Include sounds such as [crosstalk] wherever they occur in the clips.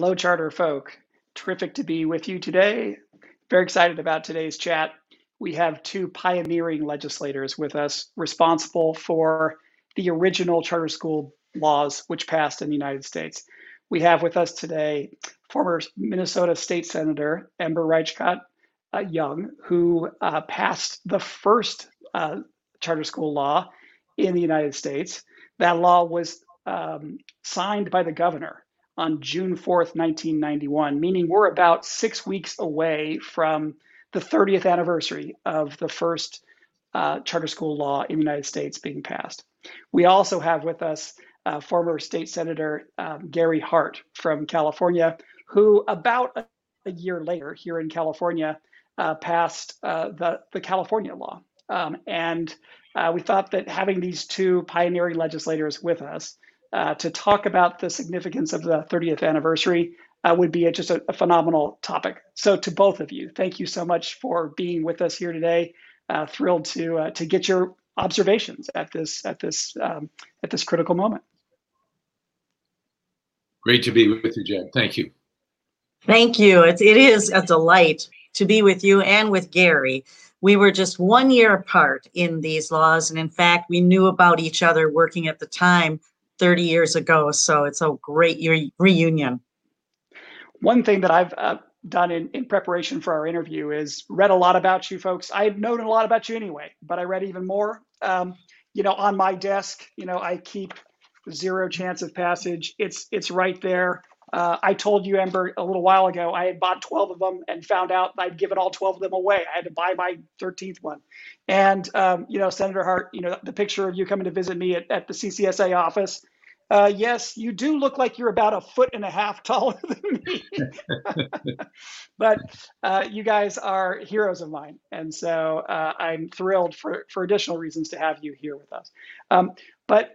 Hello, charter folk. Terrific to be with you today. Very excited about today's chat. We have two pioneering legislators with us responsible for the original charter school laws which passed in the United States. We have with us today former Minnesota State Senator Ember Reichgott uh, Junge, who uh, passed the first uh, charter school law in the United States. That law was um, signed by the governor on June 4th, 1991, meaning we're about six weeks away from the 30th anniversary of the first uh, charter school law in the United States being passed. We also have with us uh, former state senator um, Gary Hart from California, who about a, a year later here in California uh, passed uh, the, the California law. Um, and uh, we thought that having these two pioneering legislators with us uh, to talk about the significance of the 30th anniversary uh, would be a, just a, a, phenomenal topic. So, to both of you, thank you so much for being with us here today. Uh, thrilled to uh, to get your observations at this at this um, at this critical moment. Great to be with you, Jed. Thank you. Thank you. It's, it is a delight to be with you and with Gary. We were just one year apart in these laws. And in fact, we knew about each other working at the time 30 years ago. So it's a great re- reunion. One thing that I've uh, done in, in preparation for our interview is read a lot about you folks. I had known a lot about you anyway, but I read even more. Um, you know, on my desk, you know, I keep zero chance of passage. It's it's right there. Uh, I told you, Ember, a little while ago, I had bought 12 of them and found out I'd given all 12 of them away. I had to buy my 13th one. And, um, you know, Senator Hart, you know, the picture of you coming to visit me at, at the CCSA office, uh, yes, you do look like you're about a foot and a half [laughs] taller than me. [laughs] but uh, you guys are heroes of mine. And so uh, I'm thrilled for, for additional reasons to have you here with us. Um, but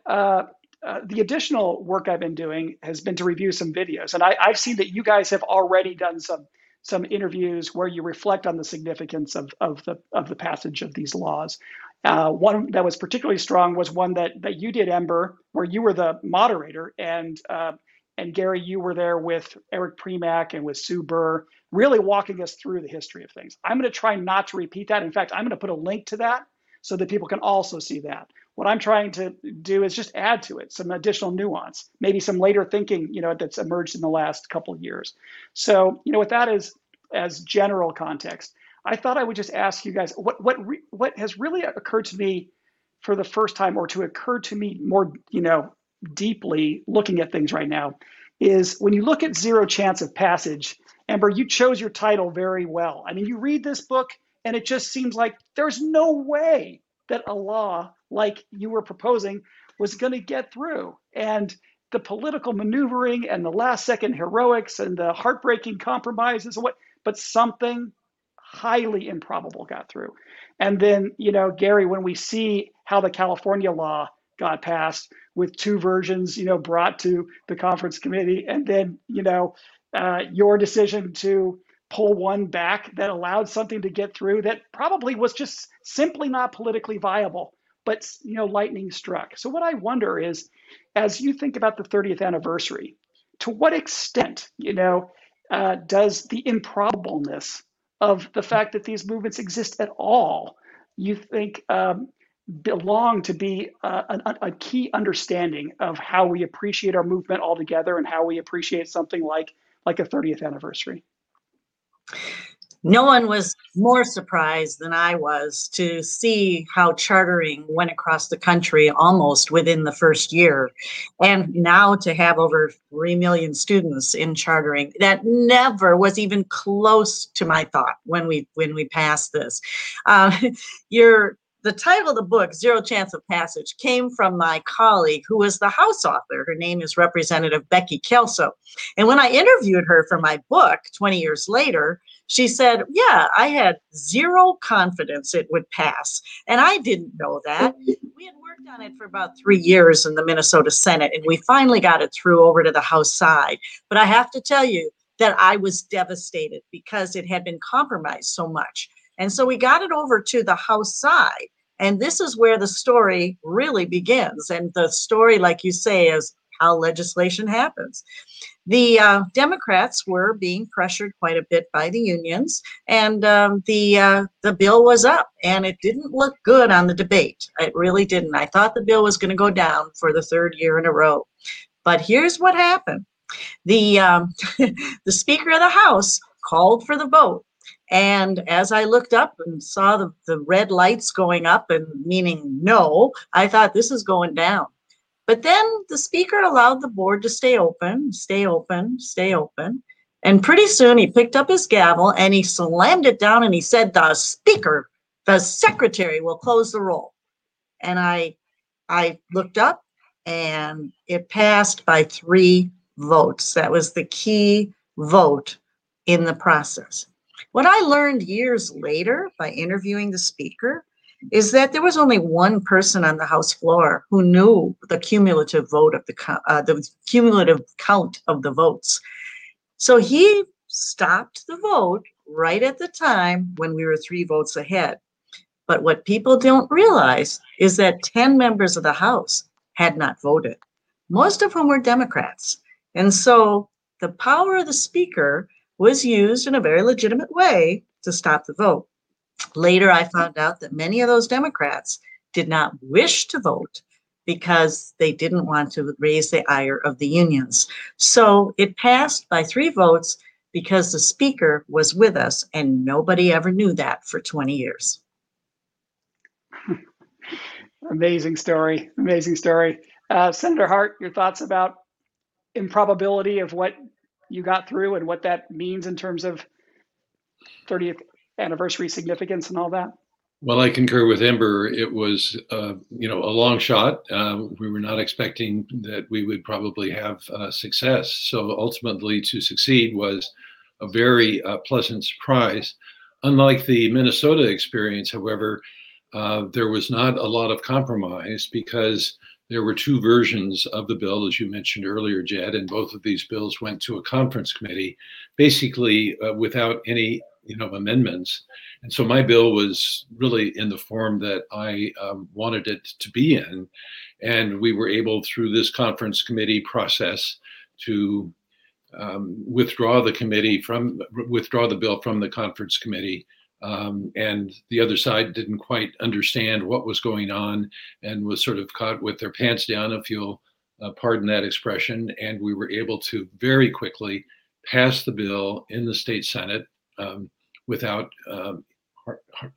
uh, the additional work I've been doing has been to review some videos, and I, have seen that you guys have already done some some interviews where you reflect on the significance of, of the of the passage of these laws. Uh, one that was particularly strong was one that that you did, Ember, where you were the moderator, and uh, and Gary, you were there with Eric Premack and with Sue Burr, really walking us through the history of things. I'm going to try not to repeat that. In fact, I'm going to put a link to that so that people can also see that. What I'm trying to do is just add to it some additional nuance, maybe some later thinking, you know, that's emerged in the last couple of years. So, you know, with that as as general context, I thought I would just ask you guys what what re, what has really occurred to me for the first time, or to occur to me more, you know, deeply looking at things right now, is when you look at zero chance of passage. Ember, you chose your title very well. I mean, you read this book, and it just seems like there's no way that a law like you were proposing was going to get through. And the political maneuvering and the last second heroics and the heartbreaking compromises and what, but something highly improbable got through. And then, you know, Gary, when we see how the California law got passed with two versions, you know, brought to the conference committee, and then, you know, uh, your decision to pull one back that allowed something to get through that probably was just simply not politically viable but you know lightning struck. So what i wonder is as you think about the 30th anniversary to what extent you know uh, does the improbableness of the fact that these movements exist at all you think um, belong to be uh, a, a, key understanding of how we appreciate our movement altogether and how we appreciate something like like a 30th anniversary no one was more surprised than I was to see how chartering went across the country almost within the first year. And now to have over 3 million students in chartering, that never was even close to my thought when we when we passed this. Uh, [laughs] your the title of the book, Zero Chance of Passage, came from my colleague who was the House author. Her name is Representative Becky Kelso. And when I interviewed her for my book 20 years later, she said, Yeah, I had zero confidence it would pass. And I didn't know that. We had worked on it for about three years in the Minnesota Senate, and we finally got it through over to the House side. But I have to tell you that I was devastated because it had been compromised so much. And so we got it over to the House side. And this is where the story really begins. And the story, like you say, is how legislation happens. The uh, Democrats were being pressured quite a bit by the unions, and um, the uh, the bill was up, and it didn't look good on the debate. It really didn't. I thought the bill was going to go down for the third year in a row, but here's what happened: the um, [laughs] the Speaker of the House called for the vote, and as I looked up and saw the, the red lights going up and meaning no, I thought this is going down. But then the speaker allowed the board to stay open, stay open, stay open. And pretty soon he picked up his gavel and he slammed it down and he said, The speaker, the secretary will close the roll. And I I looked up and it passed by three votes. That was the key vote in the process. What I learned years later by interviewing the speaker is that there was only one person on the House floor who knew the cumulative vote of the uh, the cumulative count of the votes. So he stopped the vote right at the time when we were three votes ahead. But what people don't realize is that 10 members of the House had not voted, most of whom were Democrats. And so the power of the Speaker was used in a very legitimate way to stop the vote. Later, I found out that many of those Democrats did not wish to vote because they didn't want to raise the ire of the unions. So it passed by three votes because the speaker was with us, and nobody ever knew that for 20 years. [laughs] Amazing story. Amazing story. Uh, Senator Hart, your thoughts about improbability of what you got through and what that means in terms of 30th anniversary significance and all that? Well, I concur with Ember. It was, uh, you know, a long shot. Uh, we were not expecting that we would probably have uh, success. So ultimately, to succeed was a very uh, pleasant surprise. Unlike the Minnesota experience, however, uh, there was not a lot of compromise because there were two versions of the bill, as you mentioned earlier, Jed, and both of these bills went to a conference committee, basically uh, without any you know amendments. And so my bill was really in the form that i um, wanted it to be in. And we were able through this conference committee process to um, withdraw the committee from withdraw the bill from the conference committee um, and the other side didn't quite understand what was going on and was sort of caught with their pants down if you'll uh, pardon that expression and we were able to very quickly pass the bill in the state senate um, without um,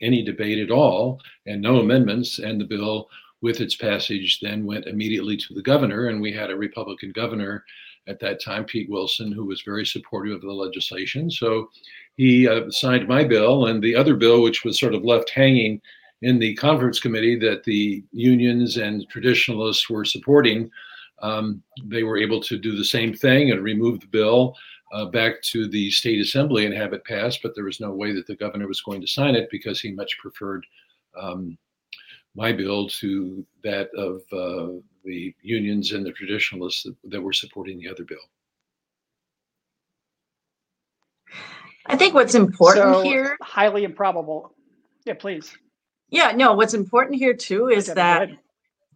any debate at all and no amendments. And the bill, with its passage, then went immediately to the governor. And we had a Republican governor at that time, Pete Wilson, who was very supportive of the legislation. So he uh, signed my bill and the other bill, which was sort of left hanging in the conference committee that the unions and traditionalists were supporting. Um, they were able to do the same thing and remove the bill uh, back to the state assembly and have it passed, but there was no way that the governor was going to sign it because he much preferred um, my bill to that of uh, the unions and the traditionalists that, that were supporting the other bill. I think what's important so, here highly improbable. Yeah, please. Yeah, no, what's important here too is that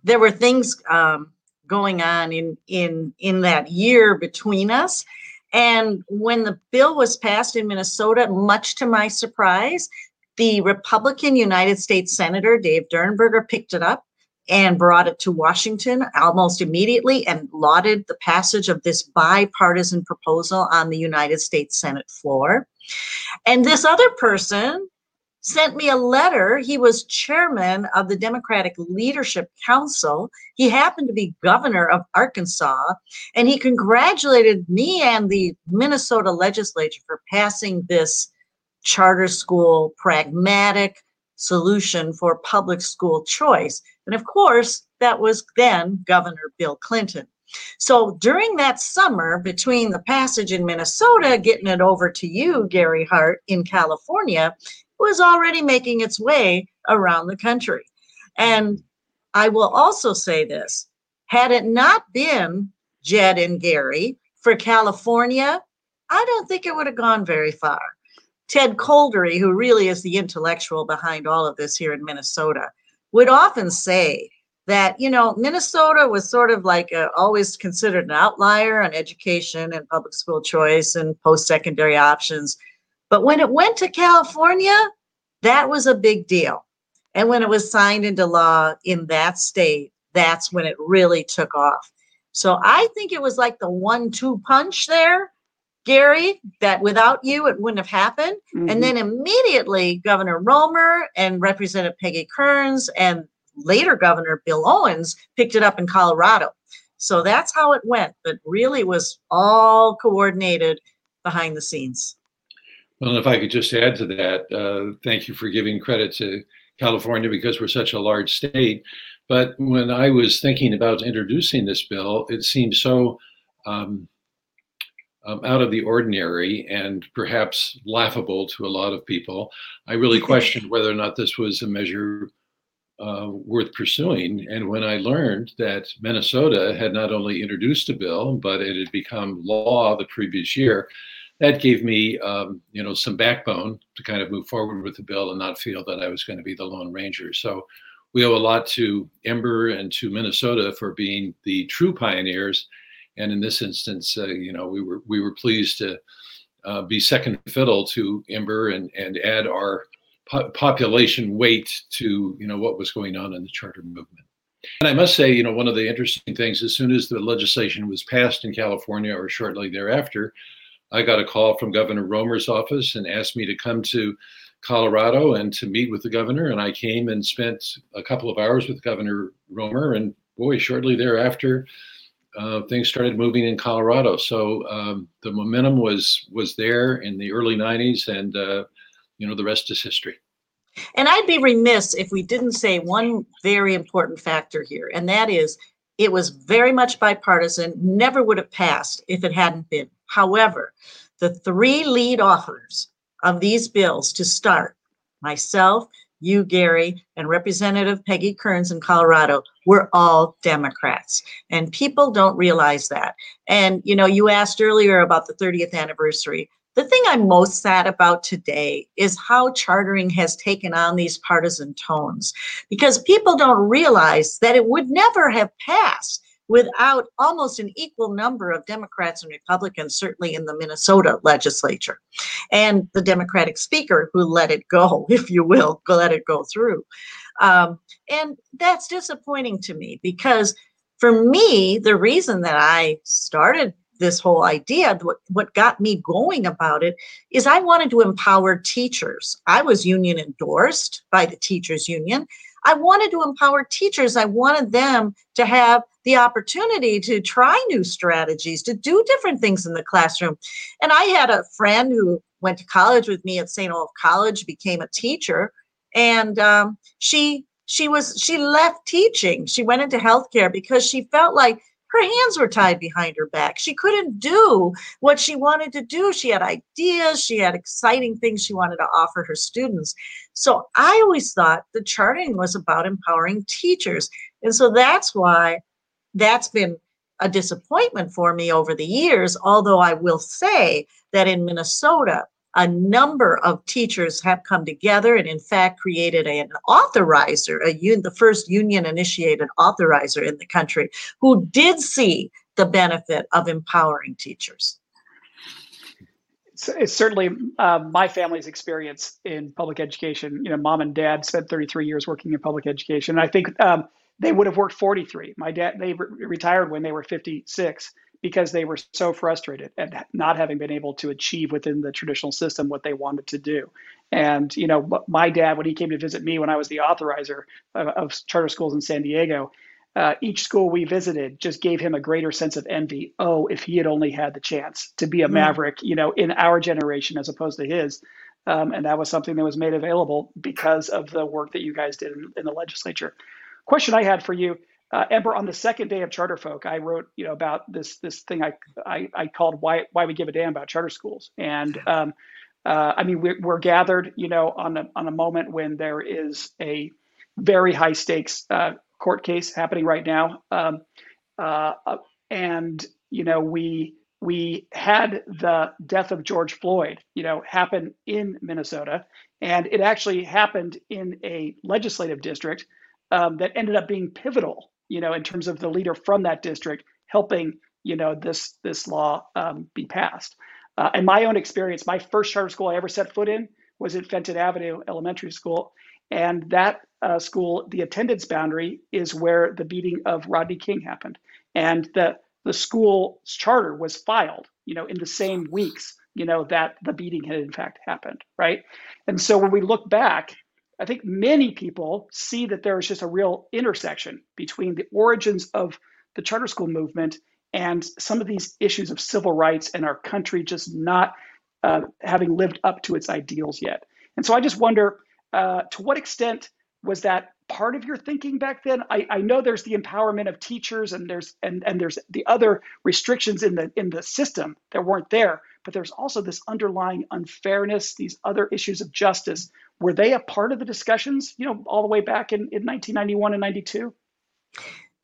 there were things um, going on in in in that year between us and when the bill was passed in Minnesota, much to my surprise, the Republican United States Senator Dave Durenberger picked it up and brought it to Washington almost immediately and lauded the passage of this bipartisan proposal on the United States Senate floor. And this other person sent me a letter. He was chairman of the Democratic Leadership Council. He happened to be governor of Arkansas, and he congratulated me and the Minnesota legislature for passing this charter school pragmatic solution for public school choice. And of course, that was then Governor Bill Clinton. So during that summer, between the passage in Minnesota, getting it over to you, Gary Hart, in California, was already making its way around the country. And I will also say this had it not been Jed and Gary for California, I don't think it would have gone very far. Ted Kolderie, who really is the intellectual behind all of this here in Minnesota, would often say that you know Minnesota was sort of like a, always considered an outlier on education and public school choice and post-secondary options. But when it went to California, that was a big deal. And when it was signed into law in that state, that's when it really took off. So I think it was like the one two punch there, Gary, that without you, it wouldn't have happened. Mm-hmm. And then immediately, Governor Romer and Representative Peggy Kearns and later Governor Bill Owens picked it up in Colorado. So that's how it went, but really was all coordinated behind the scenes. Well, if I could just add to that, uh, thank you for giving credit to California because we're such a large state. But when I was thinking about introducing this bill, it seemed so um, um, out of the ordinary and perhaps laughable to a lot of people. I really questioned whether or not this was a measure uh, worth pursuing. And when I learned that Minnesota had not only introduced a bill, but it had become law the previous year, that gave me, um, you know, some backbone to kind of move forward with the bill and not feel that I was going to be the lone ranger. So we owe a lot to Ember and to Minnesota for being the true pioneers. And in this instance, uh, you know, we were we were pleased to uh, be second fiddle to Ember and and add our po- population weight to you know what was going on in the charter movement. And I must say, you know, one of the interesting things, as soon as the legislation was passed in California or shortly thereafter, I got a call from Governor Romer's office and asked me to come to Colorado and to meet with the governor. And I came and spent a couple of hours with Governor Romer. And boy, shortly thereafter, uh, things started moving in Colorado. So um, the momentum was was there in the early '90s, and uh, you know the rest is history. And I'd be remiss if we didn't say one very important factor here, and that is it was very much bipartisan. Never would have passed if it hadn't been. However, the three lead authors of these bills to start, myself, you, Gary, and Representative Peggy Kearns in Colorado, we're all Democrats. And people don't realize that. And, you know, you asked earlier about the 30th anniversary. The thing I'm most sad about today is how chartering has taken on these partisan tones because people don't realize that it would never have passed without almost an equal number of Democrats and Republicans, certainly in the Minnesota legislature, and the Democratic speaker who let it go, [laughs] if you will, let it go through. Um, and that's disappointing to me because for me, the reason that I started this whole idea, what, what got me going about it is I wanted to empower teachers. I was union endorsed by the teachers union. I wanted to empower teachers. I wanted them to have the opportunity to try new strategies, to do different things in the classroom. And I had a friend who went to college with me at St. Olaf College, became a teacher, and um, she she was she left teaching. She went into healthcare because she felt like her hands were tied behind her back. She couldn't do what she wanted to do. She had ideas, she had exciting things she wanted to offer her students. So I always thought the charting was about empowering teachers. And so that's why that's been a disappointment for me over the years. Although I will say that in Minnesota, a number of teachers have come together and in fact created an authorizer a un, the first union initiated authorizer in the country who did see the benefit of empowering teachers it's, certainly uh, my family's experience in public education you know mom and dad spent 33 years working in public education and i think um, they would have worked 43. My dad, they re- retired when they were 56 because they were so frustrated at not having been able to achieve within the traditional system what they wanted to do. And, you know, my dad, when he came to visit me when I was the authorizer of, of charter schools in San Diego, uh, each school we visited just gave him a greater sense of envy. Oh, if he had only had the chance to be a mm. maverick, you know, in our generation as opposed to his. Um, and that was something that was made available because of the work that you guys did in, in the legislature question I had for you, uh, Ember, on the second day of Charter Folk, I wrote, you know, about this this thing I I, I called why why we give a damn about charter schools, and um, uh, I mean we're, we're, gathered, you know, on a on a moment when there is a very high stakes uh, court case happening right now, um, uh, and you know we we had the death of George Floyd, you know, happen in Minnesota, and it actually happened in a legislative district um, that ended up being pivotal, you know, in terms of the leader from that district helping, you know, this this law um, be passed. Uh, in my own experience, my first charter school I ever set foot in was at Fenton Avenue Elementary School, and that uh, school, the attendance boundary is where the beating of Rodney King happened, and the the school's charter was filed, you know, in the same weeks, you know, that the beating had in fact happened, right? And so when we look back, I think many people see that there is just a real intersection between the origins of the charter school movement and some of these issues of civil rights and our country just not uh, having lived up to its ideals yet. And so I just wonder uh, to what extent was that part of your thinking back then? I, I know there's the empowerment of teachers and there's and, and there's the other restrictions in the in the system that weren't there, but there's also this underlying unfairness, these other issues of justice. Were they a part of the discussions, you know, all the way back in, in 1991 and 92?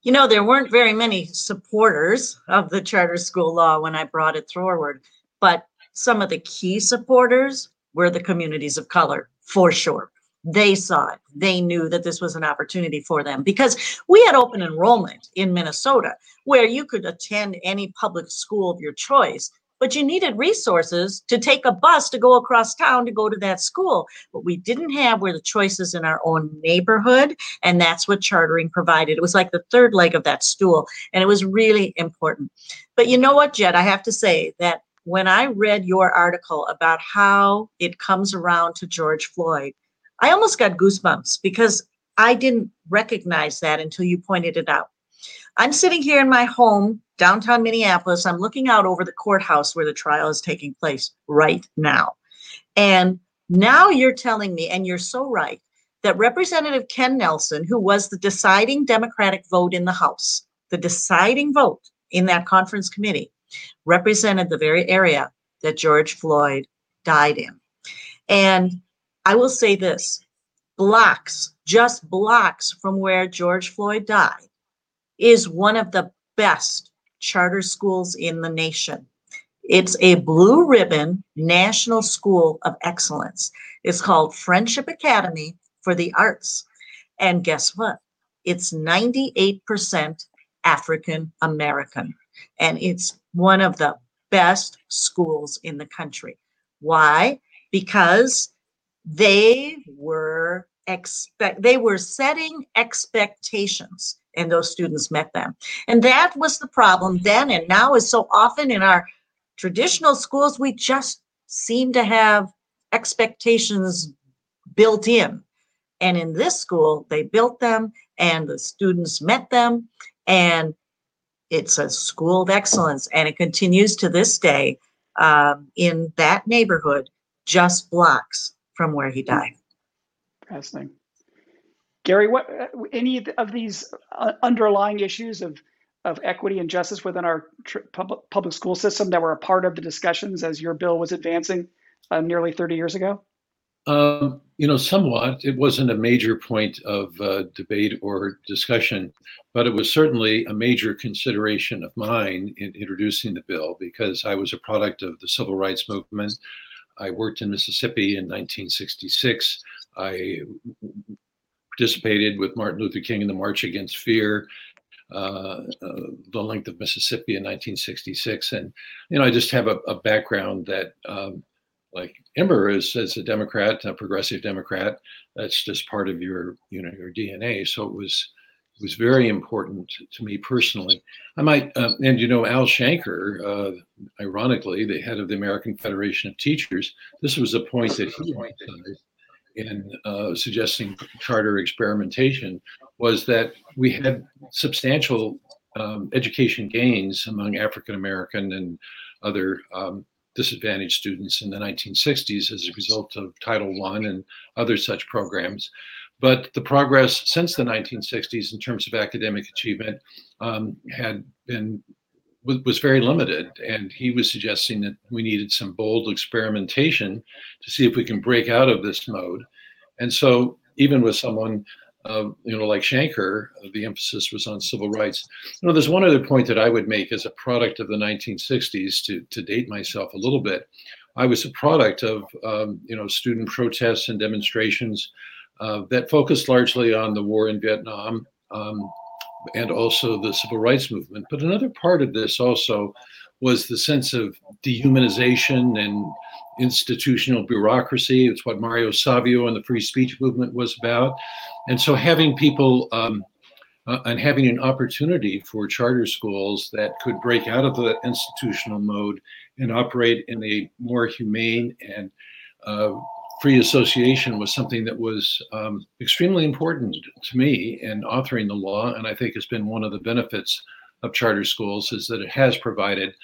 You know, there weren't very many supporters of the charter school law when I brought it forward, but some of the key supporters were the communities of color, for sure they saw it. They knew that this was an opportunity for them because we had open enrollment in Minnesota where you could attend any public school of your choice, but you needed resources to take a bus to go across town to go to that school. What we didn't have were the choices in our own neighborhood, and that's what chartering provided. It was like the third leg of that stool, and it was really important. But you know what, Jed? I have to say that when I read your article about how it comes around to George Floyd, I almost got goosebumps because I didn't recognize that until you pointed it out. I'm sitting here in my home, downtown Minneapolis. I'm looking out over the courthouse where the trial is taking place right now. And now you're telling me, and you're so right, that Representative Ken Nelson, who was the deciding Democratic vote in the House, the deciding vote in that conference committee, represented the very area that George Floyd died in. And I will say this blocks, just blocks from where George Floyd died, is one of the best charter schools in the nation. It's a blue ribbon national school of excellence. It's called Friendship Academy for the Arts. And guess what? It's 98% African American. And it's one of the best schools in the country. Why? Because they were expect they were setting expectations and those students met them and that was the problem then and now is so often in our traditional schools we just seem to have expectations built in and in this school they built them and the students met them and it's a school of excellence and it continues to this day um, in that neighborhood just blocks from where he died. Fascinating. Gary, what any of these uh, underlying issues of of equity and justice within our tr- public public school system that were a part of the discussions as your bill was advancing uh, nearly 30 years ago? Um, you know, somewhat. It wasn't a major point of uh, debate or discussion, but it was certainly a major consideration of mine in introducing the bill because I was a product of the civil rights movement. I worked in Mississippi in 1966. I participated with Martin Luther King in the March Against Fear, uh, uh, the length of Mississippi in 1966. And, you know, I just have a, a background that, um, like Ember is as a Democrat, a progressive Democrat, that's just part of your, you know, your DNA. So it was, was very important to me personally. I might, uh, and you know, Al Shanker, uh, ironically, the head of the American Federation of Teachers, this was a point that he emphasized in uh, suggesting charter experimentation was that we had substantial um, education gains among African American and other um, disadvantaged students in the 1960s as a result of Title I and other such programs. But the progress since the 1960s in terms of academic achievement um, had been was very limited, and he was suggesting that we needed some bold experimentation to see if we can break out of this mode. And so, even with someone uh, you know, like Shanker, the emphasis was on civil rights. You know, there's one other point that I would make as a product of the 1960s to, to date myself a little bit. I was a product of, um, you know, student protests and demonstrations uh, that focused largely on the war in Vietnam um, and also the civil rights movement. But another part of this also was the sense of dehumanization and institutional bureaucracy. It's what Mario Savio and the free speech movement was about. And so having people um, uh, and having an opportunity for charter schools that could break out of the institutional mode and operate in a more humane and uh, free association was something that was um, extremely important to me in authoring the law, and I think has been one of the benefits of charter schools is that it has provided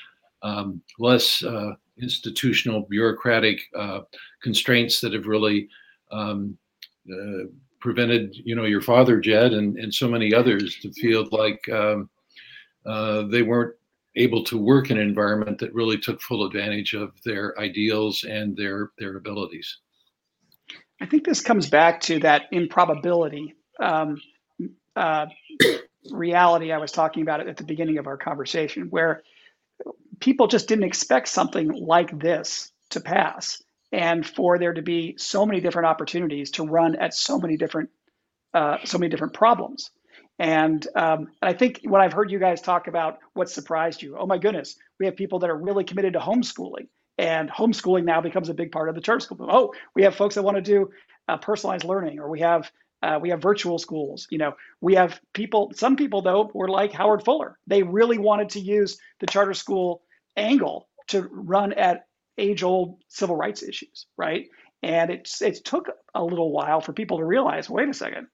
um, less uh, institutional bureaucratic uh, constraints that have really um, uh, prevented, you know, your father, Jed, and, and so many others to feel like um, uh, they weren't able to work in an environment that really took full advantage of their ideals and their their abilities. I think this comes back to that improbability um, uh, reality I was talking about at the beginning of our conversation, where people just didn't expect something like this to pass, and for there to be so many different opportunities to run at so many different uh, so many different problems. And um, I think what I've heard you guys talk about, what surprised you? Oh my goodness, we have people that are really committed to homeschooling and homeschooling now becomes a big part of the charter school. Oh, we have folks that want to do uh, personalized learning, or we have uh, we have virtual schools. You know, we have people. Some people though were like Howard Fuller. They really wanted to use the charter school angle to run at age-old civil rights issues, right? And it's it took a little while for people to realize. Wait a second,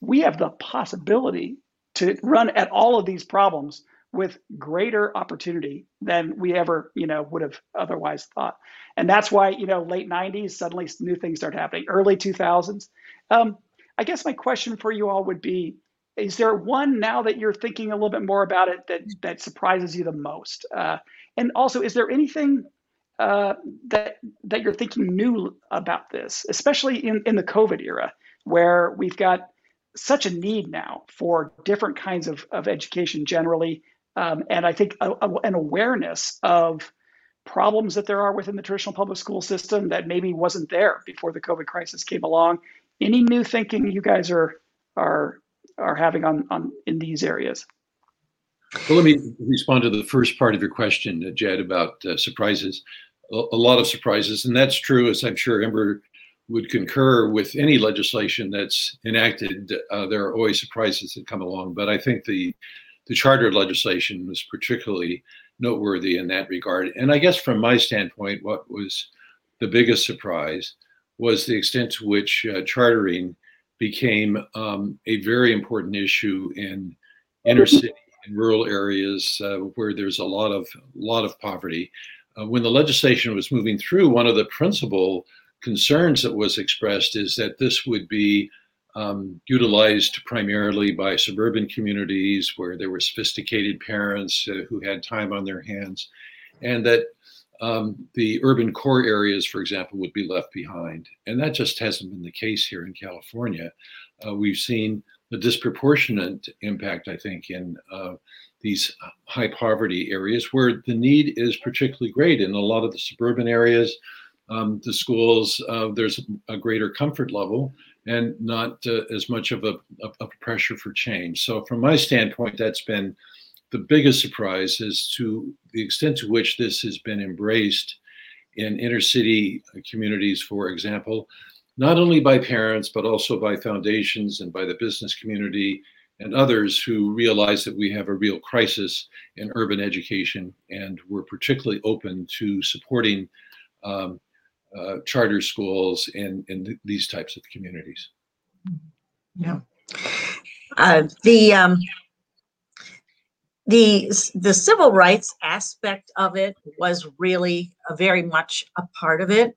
we have the possibility to run at all of these problems with greater opportunity than we ever, you know, would have otherwise thought. And that's why, you know, late 90s, suddenly new things start happening. Early 2000s. Um, I guess my question for you all would be, is there one now that you're thinking a little bit more about it that that surprises you the most? Uh, and also, is there anything uh, that that you're thinking new about this, especially in in the COVID era, where we've got such a need now for different kinds of, of education generally um, and I think a, a, an awareness of problems that there are within the traditional public school system that maybe wasn't there before the COVID crisis came along. Any new thinking you guys are are are having on on in these areas? Well, let me respond to the first part of your question, uh, Jed, about uh, surprises. A, a, lot of surprises, and that's true, as I'm sure Ember would concur with any legislation that's enacted. Uh, there are always surprises that come along, but I think the the charter legislation was particularly noteworthy in that regard. And I guess from my standpoint, what was the biggest surprise was the extent to which uh, chartering became um, a very important issue in inner city and rural areas uh, where there's a lot of lot of poverty. Uh, when the legislation was moving through, one of the principal concerns that was expressed is that this would be um, utilized primarily by suburban communities where there were sophisticated parents uh, who had time on their hands, and that um, the urban core areas, for example, would be left behind. And that just hasn't been the case here in California. Uh, we've seen a disproportionate impact, I think, in uh, these high poverty areas where the need is particularly great. In a lot of the suburban areas, um, the schools, uh, there's a greater comfort level and not uh, as much of a, a, pressure for change. So, from my standpoint, that's been the biggest surprise as to the extent to which this has been embraced in inner city communities, for example, not only by parents, but also by foundations and by the business community and others who realize that we have a real crisis in urban education and we're particularly open to supporting um, uh, charter schools in, in th- these types of communities. Yeah. Uh, the um, the the civil rights aspect of it was really very much a part of it.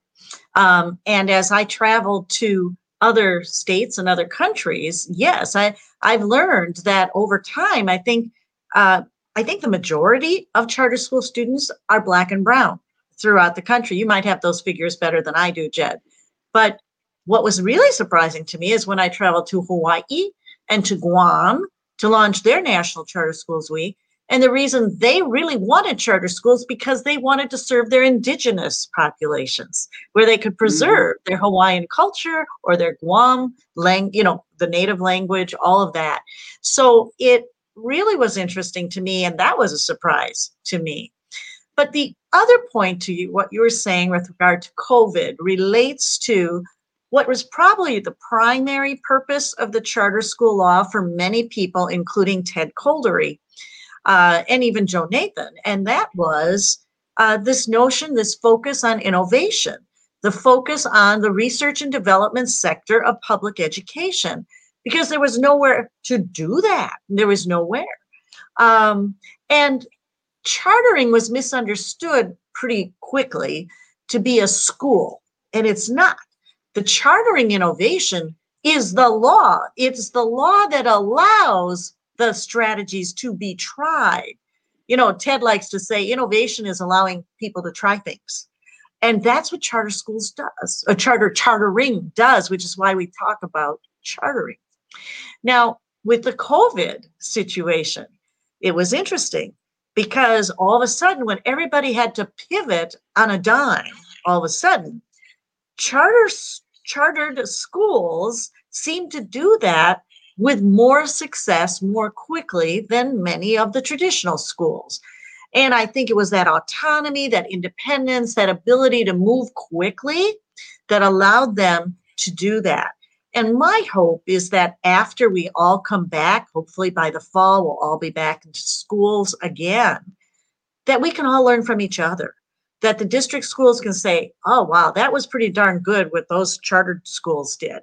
Um, and as I traveled to other states and other countries, yes, I I've learned that over time. I think uh, I think the majority of charter school students are black and brown throughout the country. You might have those figures better than I do, Jed. But what was really surprising to me is when I traveled to Hawaii and to Guam to launch their National Charter Schools Week, And the reason they really wanted charter schools because they wanted to serve their indigenous populations where they could Mm-hmm. preserve their Hawaiian culture or their Guam lang, you know, the native language, all of that. So it really was interesting to me and that was a surprise to me. But the other point to you, what you were saying with regard to COVID relates to what was probably the primary purpose of the charter school law for many people, including Ted Kolderie uh, and even Joe Nathan. And that was uh, this notion, this focus on innovation, the focus on the research and development sector of public education, because there was nowhere to do that. There was nowhere. Um, and chartering was misunderstood pretty quickly to be a school, and it's not. The chartering innovation is the law. It's the law that allows the strategies to be tried. You know, Ted likes to say innovation is allowing people to try things. And that's what charter schools does, a charter chartering does, which is why we talk about chartering. Now, with the COVID situation, it was interesting because all of a sudden, when everybody had to pivot on a dime, all of a sudden, charter chartered schools seem to do that with more success more quickly than many of the traditional schools. And I think it was that autonomy, that independence, that ability to move quickly that allowed them to do that. And my hope is that after we all come back, hopefully by the fall, we'll all be back into schools again, that we can all learn from each other. That the district schools can say, oh, wow, that was pretty darn good what those chartered schools did.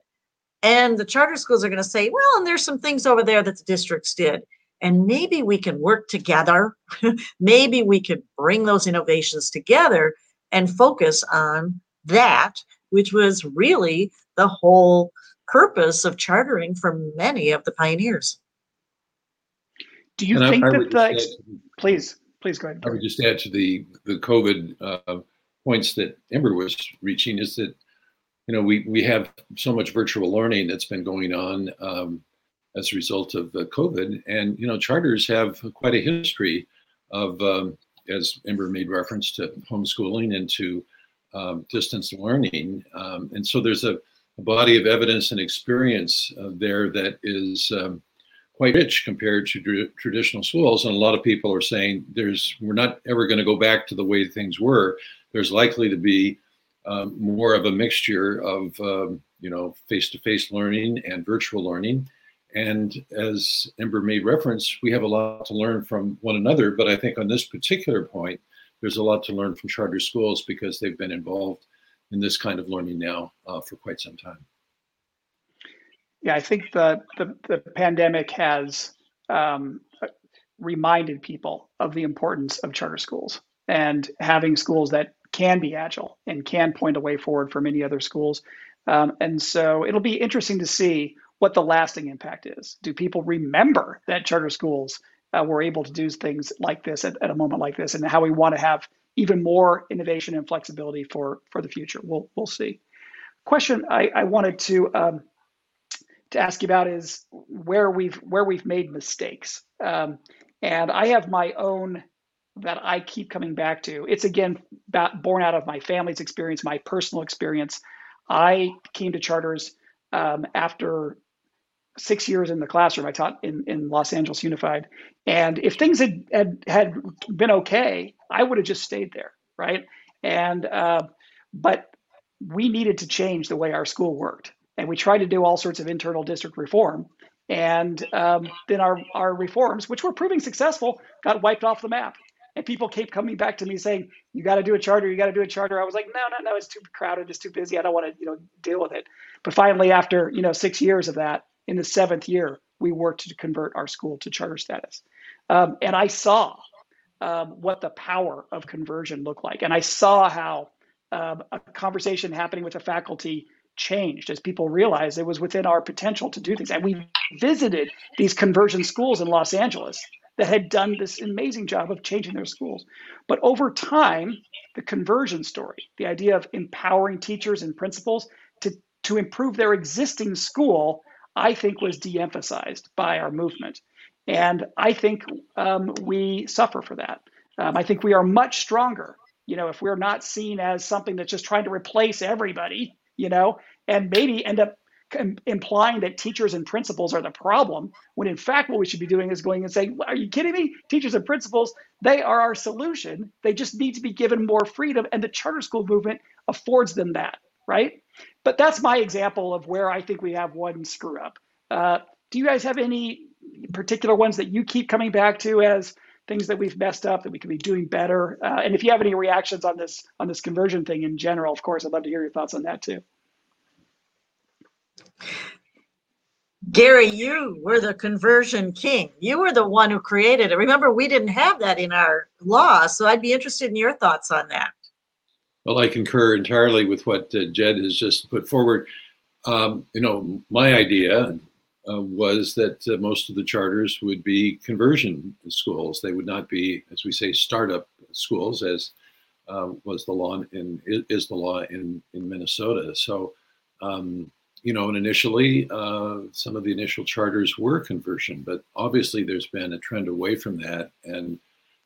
And the charter schools are going to say, well, and there's some things over there that the districts did. And maybe we can work together. [laughs] maybe we could bring those innovations together and focus on that, which was really the whole purpose of chartering for many of the pioneers. Do you And think I that the, just ex- add- please, please go ahead. I would just add to the the COVID uh, points that Ember was reaching is that you know we we have so much virtual learning that's been going on um, as a result of uh, COVID, and you know charters have quite a history of um, as Ember made reference to homeschooling and to um, distance learning, um, and so there's a, a, body of evidence and experience uh, there that is um, quite rich compared to tr- traditional schools. And a lot of people are saying there's we're not ever going to go back to the way things were. There's likely to be um, more of a mixture of um, you know face-to-face learning and virtual learning. And as Ember made reference, we have a lot to learn from one another. But I think on this particular point, there's a lot to learn from charter schools because they've been involved in this kind of learning now uh, for quite some time. Yeah, I think the the, the pandemic has um, reminded people of the importance of charter schools and having schools that can be agile and can point a way forward for many other schools. Um, and so it'll be interesting to see what the lasting impact is. Do people remember that charter schools uh, were able to do things like this at, at a moment like this, and how we want to have even more innovation and flexibility for for the future? We'll we'll see. Question I, I wanted to um, to ask you about is where we've where we've made mistakes, um, and I have my own that I keep coming back to. It's again born out of my family's experience, my personal experience. I came to charters um, after six years in the classroom. I taught in, in Los Angeles Unified. And if things had, had, had been okay, I would have just stayed there, right? And, uh, but we needed to change the way our school worked. And we tried to do all sorts of internal district reform. And um, then our, our reforms, which were proving successful, got wiped off the map. And people kept coming back to me saying, "You got to do a charter. You got to do a charter." I was like, "No, no, no. It's too crowded. It's too busy. I don't want to, you know, deal with it." But finally, after you know six years of that, in the seventh year, we worked to convert our school to charter status, um, and I saw um, what the power of conversion looked like, and I saw how um, a conversation happening with the faculty changed as people realized it was within our potential to do things. And we visited these conversion schools in Los Angeles that had done this amazing job of changing their schools. But over time, the conversion story, the idea of empowering teachers and principals to, to improve their existing school, I think was de emphasized by our movement. And I think um, we suffer for that. Um, I think we are much stronger, you know, if we're not seen as something that's just trying to replace everybody, you know, and maybe end up implying that teachers and principals are the problem when in fact what we should be doing is going and saying are you kidding me teachers and principals they are our solution they just need to be given more freedom and the charter school movement affords them that right but that's my example of where i think we have one screw up uh, do you guys have any particular ones that you keep coming back to as things that we've messed up that we could be doing better uh, and if you have any reactions on this on this conversion thing in general of course i'd love to hear your thoughts on that too Gary, you were the conversion king. You were the one who created it. Remember, we didn't have that in our law, so I'd be interested in your thoughts on that. Well, I concur entirely with what uh, Jed has just put forward. Um, you know, my idea uh, was that uh, most of the charters would be conversion schools. They would not be, as we say, startup schools, as uh, was the law in is the law in in Minnesota. So. Um, you know, and initially, uh, some of the initial charters were conversion, but obviously there's been a trend away from that, and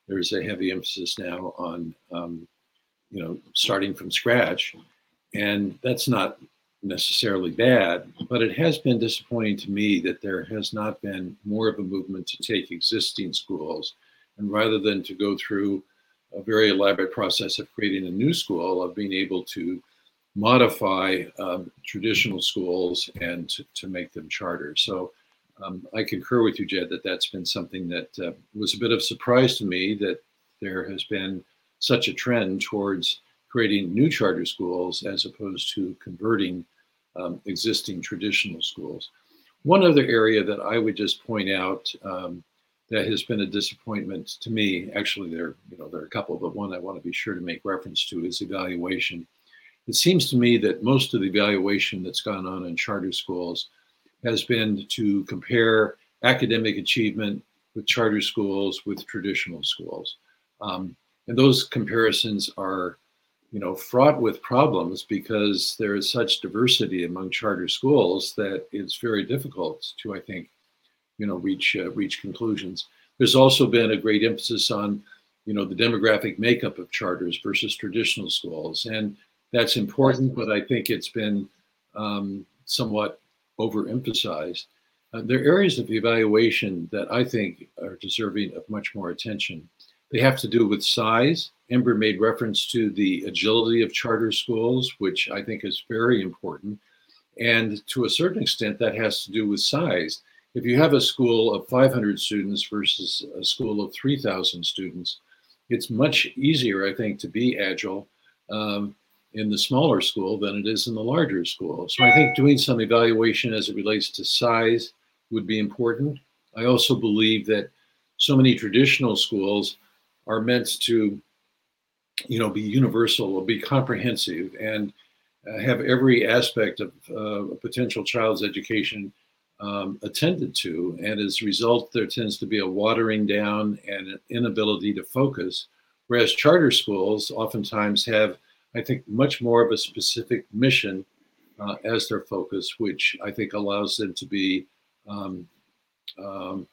there's a heavy emphasis now on, um, you know, starting from scratch, and that's not necessarily bad, but it has been disappointing to me that there has not been more of a movement to take existing schools, and rather than to go through a very elaborate process of creating a new school, of being able to modify um, traditional schools and to, to, make them charter. So um, I concur with you, Jed, that that's been something that uh, was a bit of surprise to me that there has been such a trend towards creating new charter schools as opposed to converting um, existing traditional schools. One other area that I would just point out um, that has been a disappointment to me, actually there, you know, there are a couple, but one I want to be sure to make reference to is evaluation it seems to me that most of the evaluation that's gone on in charter schools has been to compare academic achievement with charter schools with traditional schools. Um, and those comparisons are, you know, fraught with problems because there is such diversity among charter schools that it's very difficult to, I think, you know, reach uh, reach conclusions. There's also been a great emphasis on, you know, the demographic makeup of charters versus traditional schools, and that's important, but I think it's been um, somewhat overemphasized. Uh, there are areas of evaluation that I think are deserving of much more attention. They have to do with size. Ember made reference to the agility of charter schools, which I think is very important. And to a certain extent, that has to do with size. If you have a school of 500 students versus a school of 3,000 students, it's much easier, I think, to be agile um, in the smaller school than it is in the larger school. So I think doing some evaluation as it relates to size would be important. I also believe that so many traditional schools are meant to, you know, be universal or be comprehensive and uh, have every aspect of uh, a potential child's education um, attended to. And as a result, there tends to be a watering down and an inability to focus. Whereas charter schools oftentimes have I think, much more of a specific mission uh, as their focus, which I think allows them to be um, um,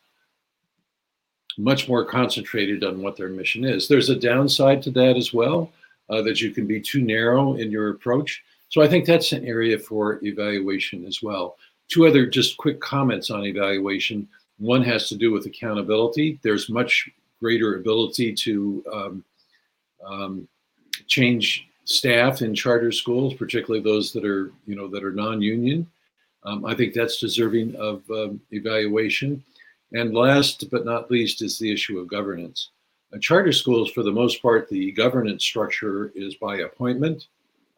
much more concentrated on what their mission is. There's a downside to that as well, uh, that you can be too narrow in your approach. So I think that's an area for evaluation as well. Two other just quick comments on evaluation. One has to do with accountability. There's much greater ability to um, um change staff in charter schools, particularly those that are, you know, that are non-union. Um, I think that's deserving of um, evaluation. And last but not least is the issue of governance. Uh, charter schools, for the most part, the governance structure is by appointment,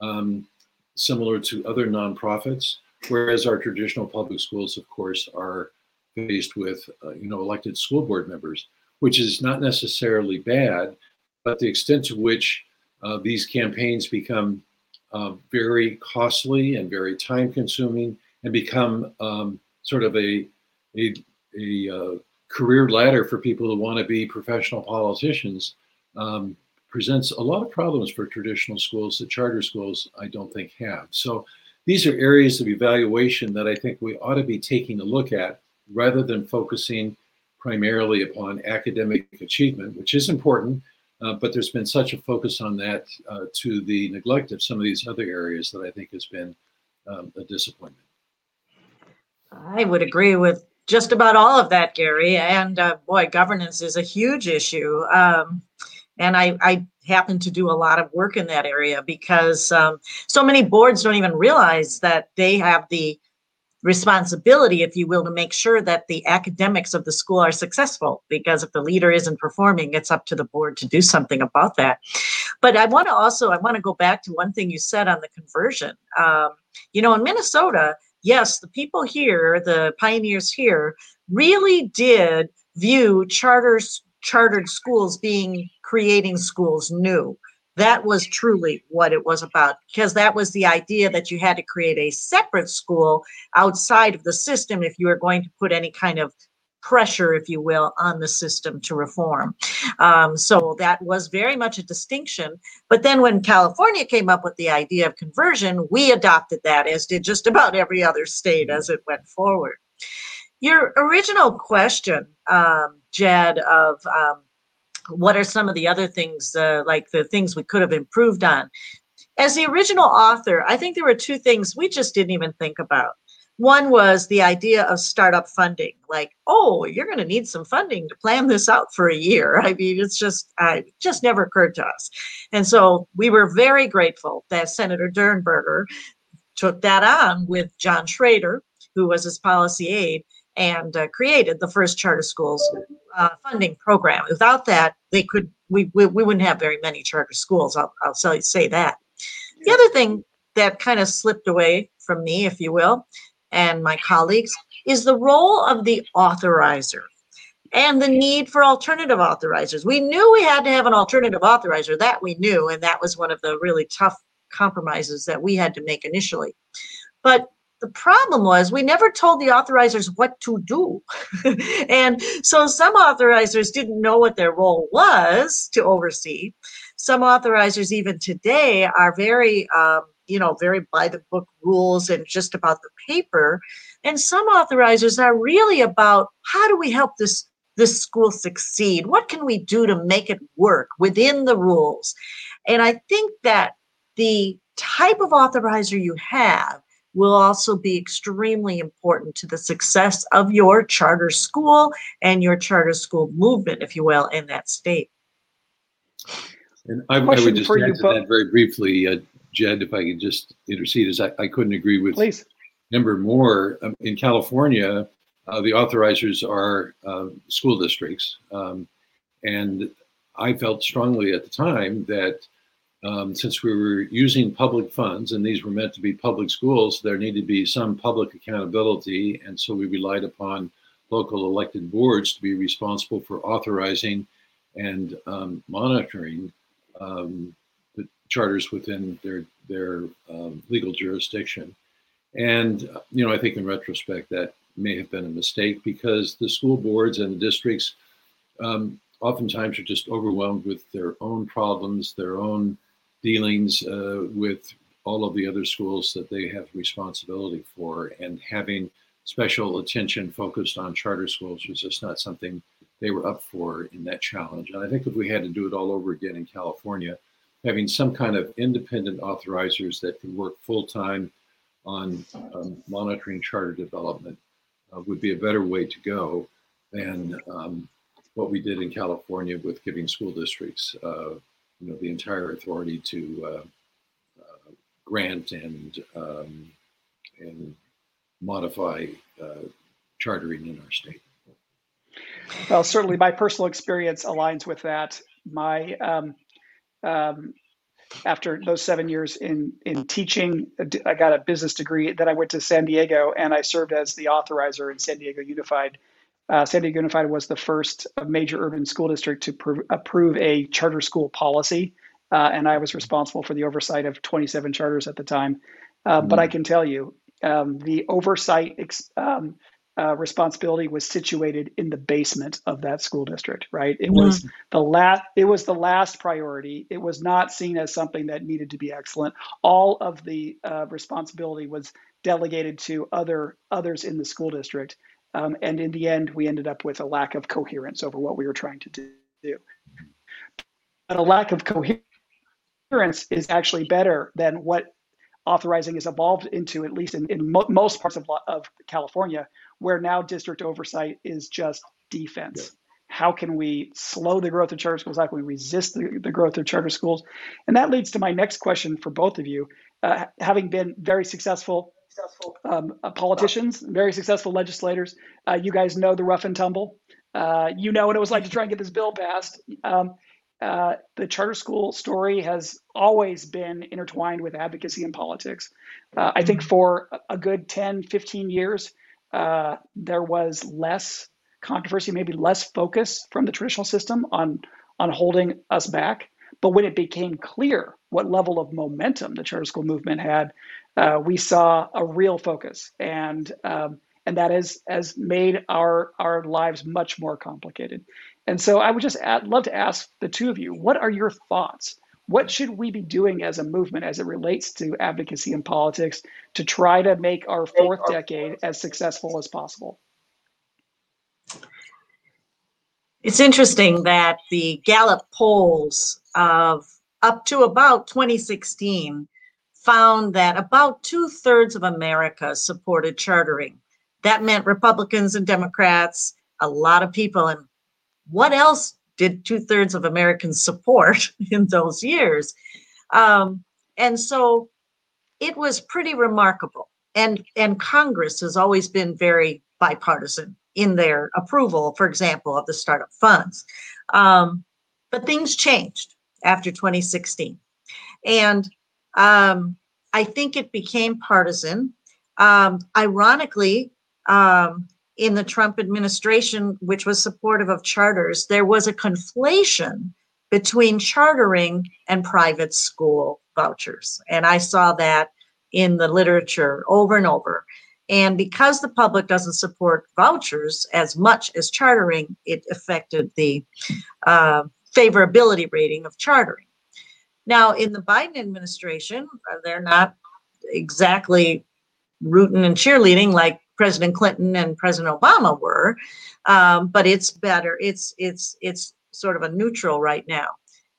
um, similar to other nonprofits, whereas our traditional public schools, of course, are faced with, uh, you know, elected school board members, which is not necessarily bad, but the extent to which uh, these campaigns become uh, very costly and very time consuming and become um, sort of a, a, a uh, career ladder for people who want to be professional politicians um, presents a lot of problems for traditional schools that charter schools I don't think have. So these are areas of evaluation that I think we ought to be taking a look at rather than focusing primarily upon academic achievement, which is important, uh, but there's been such a focus on that uh, to the neglect of some of these other areas that I think has been um, a disappointment. I would agree with just about all of that, Gary. And uh, boy, governance is a huge issue. Um, and I, I happen to do a lot of work in that area because um, so many boards don't even realize that they have the responsibility, if you will, to make sure that the academics of the school are successful. Because if the leader isn't performing, it's up to the board to do something about that. But I want to also I want to go back to one thing you said on the conversion. Um, you know, in Minnesota, yes, the people here, the pioneers here, really did view charters chartered schools being creating schools new. That was truly what it was about because that was the idea that you had to create a separate school outside of the system if you were going to put any kind of pressure, if you will, on the system to reform. Um, so that was very much a distinction. But then when California came up with the idea of conversion, we adopted that, as did just about every other state as it went forward. Your original question, um, Jed, of um, what are some of the other things, uh, like the things we could have improved on? As the original author, I think there were two things we just didn't even think about. One was the idea of startup funding, like, oh, you're going to need some funding to plan this out for a year. [laughs] I mean, it's just, uh, just never occurred to us. And so we were very grateful that Senator Durenberger took that on with John Schroeder, who was his policy aide, and uh, created the first charter schools uh, funding program. Without that, they could we, we, we wouldn't have very many charter schools. I'll, I'll say that. The other thing that kind of slipped away from me, if you will, and my colleagues, is the role of the authorizer and the need for alternative authorizers. We knew we had to have an alternative authorizer, that we knew, and that was one of the really tough compromises that we had to make initially. But the problem was we never told the authorizers what to do. [laughs] and so some authorizers didn't know what their role was to oversee. Some authorizers, even today, are very, um, you know, very by the book rules and just about the paper. And some authorizers are really about how do we help this this school succeed? What can we do to make it work within the rules? And I think that the type of authorizer you have will also be extremely important to the success of your charter school and your charter school movement, if you will, in that state. And I, I would just add to that very briefly, uh, Jed, if I could just intercede, as I, I couldn't agree with Please. Ember more. Um, in California, uh, the authorizers are uh, school districts. Um, and I felt strongly at the time that um, since we were using public funds and these were meant to be public schools, there needed to be some public accountability. And so we relied upon local elected boards to be responsible for authorizing and um, monitoring um, charters within their, their um, legal jurisdiction. And, you know, I think in retrospect that may have been a mistake because the school boards and the districts um, oftentimes are just overwhelmed with their own problems, their own dealings uh, with all of the other schools that they have responsibility for and having special attention focused on charter schools was just not something they were up for in that challenge. And I think if we had to do it all over again in California, having some kind of independent authorizers that could work full time on um, monitoring charter development uh, would be a better way to go than um, what we did in California with giving school districts uh, you know the entire authority to uh, uh, grant and um, and modify uh, chartering in our state. Well, certainly my personal experience aligns with that. My um, after those seven years in in teaching, I got a business degree. Then I went to San Diego and I served as the authorizer in San Diego Unified uh, San Diego Unified was the first major urban school district to pr- approve a charter school policy, uh, and I was responsible for the oversight of 27 charters at the time. Uh, mm-hmm. But I can tell you, um, the oversight ex- um, uh, responsibility was situated in the basement of that school district. Right? It mm-hmm. was the last. It was the last priority. It was not seen as something that needed to be excellent. All of the uh, responsibility was delegated to other others in the school district. Um, and in the end, we ended up with a lack of coherence over what we were trying to do. But a lack of coherence is actually better than what authorizing has evolved into, at least in, in mo- most parts of, of California, where now district oversight is just defense. Yeah. How can we slow the growth of charter schools? How can we resist the, the growth of charter schools? And that leads to my next question for both of you. Uh, having been very successful successful um, uh, politicians, very successful legislators. Uh, you guys know the rough and tumble. Uh, you know what it was like to try and get this bill passed. Um, uh, the charter school story has always been intertwined with advocacy and politics. Uh, I think for a good 10, 15 years, uh, there was less controversy, maybe less focus from the traditional system on, on holding us back. But when it became clear what level of momentum the charter school movement had, uh, we saw a real focus, and um, and that has has made our our lives much more complicated. And so, I would just add, love to ask the two of you, what are your thoughts? What should we be doing as a movement as it relates to advocacy and politics to try to make our fourth decade as successful as possible? It's interesting that the Gallup polls of up to about 2016 found that about two thirds of America supported chartering. That meant Republicans and Democrats, a lot of people. And what else did two thirds of Americans support [laughs] in those years? Um, and so it was pretty remarkable. And, and Congress has always been very bipartisan in their approval, for example, of the startup funds. Um, but things changed after 2016. And um, I think it became partisan. Um, ironically, um, in the Trump administration, which was supportive of charters, there was a conflation between chartering and private school vouchers. And I saw that in the literature over and over. And because the public doesn't support vouchers as much as chartering, it affected the uh, favorability rating of chartering. Now, in the Biden administration, uh, they're not exactly rooting and cheerleading like President Clinton and President Obama were, um, but it's better. It's it's it's sort of a neutral right now.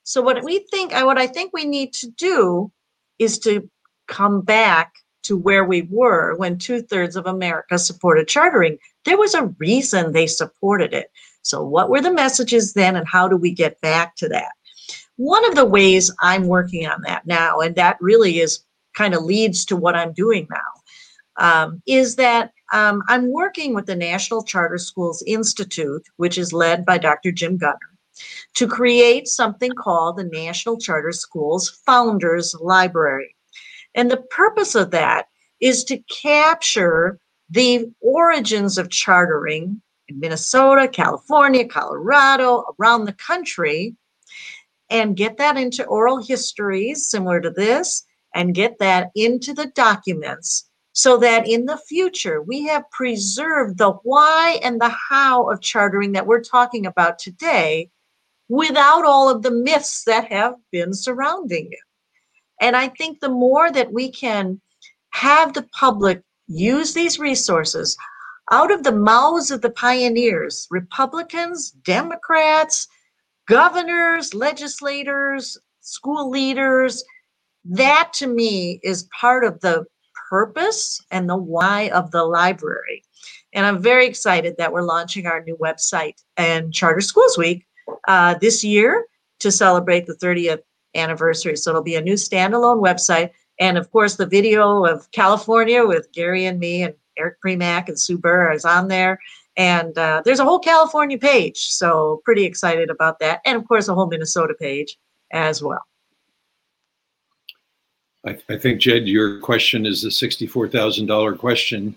So what we think, uh, what I think we need to do, is to come back to where we were when two thirds of America supported chartering. There was a reason they supported it. So what were the messages then, and how do we get back to that? One of the ways I'm working on that now, and that really is kind of leads to what I'm doing now, um, is that um, I'm working with the National Charter Schools Institute, which is led by Dr. Jim Goenner, to create something called the National Charter Schools Founders Library. And the purpose of that is to capture the origins of chartering in Minnesota, California, Colorado, around the country, and get that into oral histories similar to this and get that into the documents so that in the future we have preserved the why and the how of chartering that we're talking about today without all of the myths that have been surrounding it. And I think the more that we can have the public use these resources out of the mouths of the pioneers, Republicans, Democrats, governors, legislators, school leaders. That to me is part of the purpose and the why of the library. And I'm very excited that we're launching our new website and Charter Schools Week uh, this year to celebrate the 30th anniversary. So it'll be a new standalone website. And of course, the video of California with Gary and me and Eric Premack and Sue Burr is on there. And uh, there's a whole California page. So pretty excited about that. And of course, a whole Minnesota page as well. I, I think, Jed, your question is the $64,000 question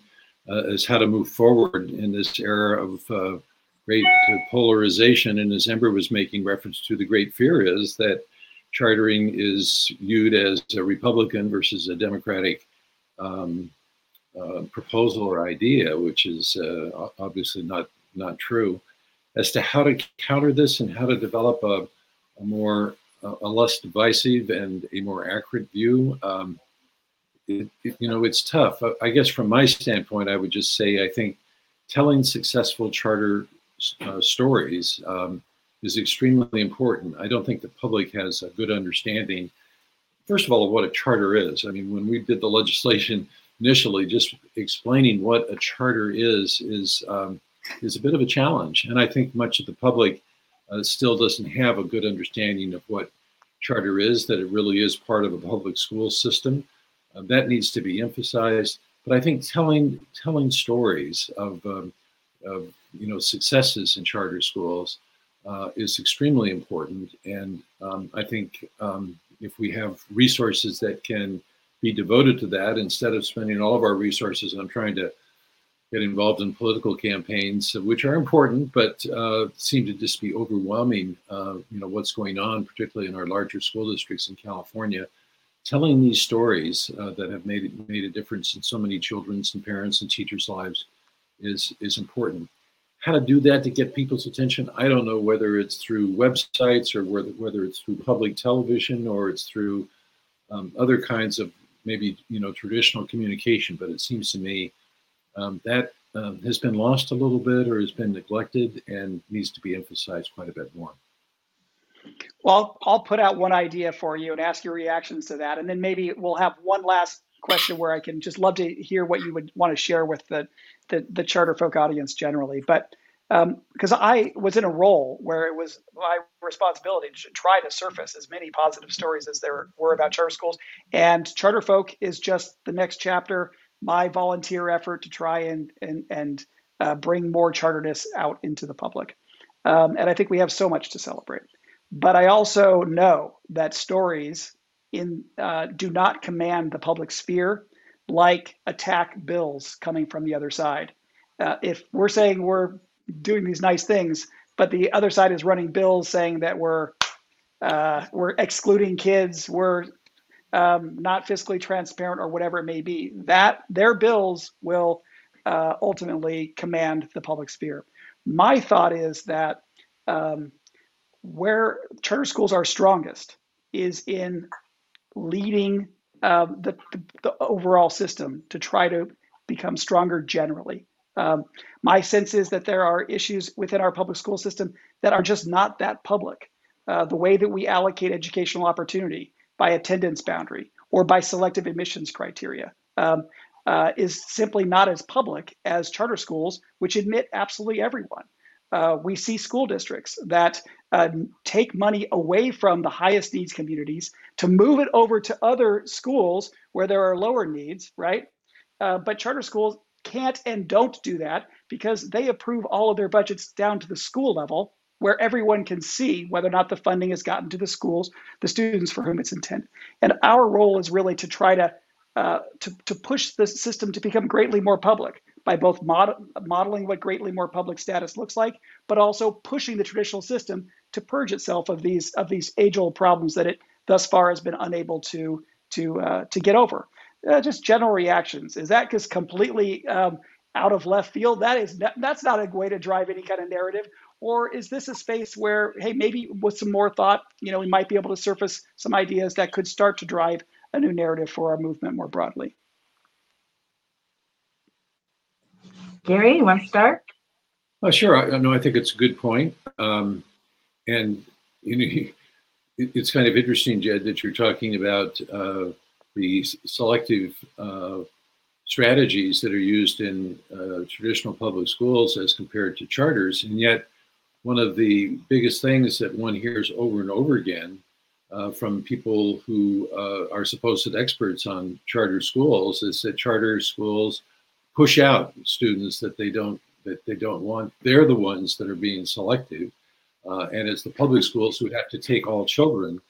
uh, is how to move forward in this era of uh, great polarization. And as Ember was making reference to, the great fear is that chartering is viewed as a Republican versus a Democratic um, uh, proposal or idea, which is uh, obviously not not true, as to how to counter this and how to develop a, a more a less divisive and a more accurate view. Um, it, it, you know, it's tough. I guess from my standpoint, I would just say I think telling successful charter uh, stories um, is extremely important. I don't think the public has a good understanding, first of all, of what a charter is. I mean, when we did the legislation initially, just explaining what a charter is is um, is a bit of a challenge, and I think much of the public uh, still doesn't have a good understanding of what charter is. That it really is part of a public school system. Uh, that needs to be emphasized. But I think telling telling stories of, um, of you know successes in charter schools uh, is extremely important. And um, I think um, if we have resources that can be devoted to that instead of spending all of our resources on trying to get involved in political campaigns, which are important, but uh, seem to just be overwhelming. Uh, you know what's going on, particularly in our larger school districts in California. Telling these stories uh, that have made made a difference in so many children's and parents and teachers' lives is is important how to do that to get people's attention. I don't know whether it's through websites or whether whether it's through public television or it's through um, other kinds of maybe you know traditional communication. But it seems to me um, that um, has been lost a little bit or has been neglected and needs to be emphasized quite a bit more. Well, I'll put out one idea for you and ask your reactions to that, and then maybe we'll have one last question where I can just love to hear what you would want to share with the the, the charter folk audience generally. But because um, I was in a role where it was my responsibility to try to surface as many positive stories as there were about charter schools, and charter folk is just the next chapter. My volunteer effort to try and and and uh, bring more charterness out into the public, um, and I think we have so much to celebrate. But I also know that stories in uh, do not command the public sphere like attack bills coming from the other side. Uh, if we're saying we're doing these nice things, but the other side is running bills saying that we're uh, we're excluding kids, we're um, not fiscally transparent, or whatever it may be, that their bills will uh, ultimately command the public sphere. My thought is that um, where charter schools are strongest is in leading um, the, the, the, overall system to try to become stronger generally. Um, my sense is that there are issues within our public school system that are just not that public. Uh, the way that we allocate educational opportunity by attendance boundary or by selective admissions criteria um, uh, is simply not as public as charter schools, which admit absolutely everyone. Uh, we see school districts that uh, take money away from the highest needs communities to move it over to other schools where there are lower needs, right? Uh, but charter schools can't and don't do that because they approve all of their budgets down to the school level where everyone can see whether or not the funding has gotten to the schools, the students for whom it's intended. And our role is really to try to uh, to, to push the system to become greatly more public by both mod- modeling what greatly more public status looks like, but also pushing the traditional system to purge itself of these of these age-old problems that it thus far has been unable to to uh, to get over. Uh, just general reactions. Is that just completely um, out of left field? That is that's not a way to drive any kind of narrative. Or is this a space where, hey, maybe with some more thought, you know, we might be able to surface some ideas that could start to drive a new narrative for our movement more broadly? Gary, you want to start? Oh, sure. I, no, I think it's a good point. Um, and you know, [laughs] it's kind of interesting, Jed, that you're talking about uh, the selective uh, strategies that are used in uh, traditional public schools as compared to charters. And yet, one of the biggest things that one hears over and over again uh, from people who uh, are supposed experts on charter schools is that charter schools push out students that they don't that they don't want. They're the ones that are being selective, uh, and it's the public schools who have to take all children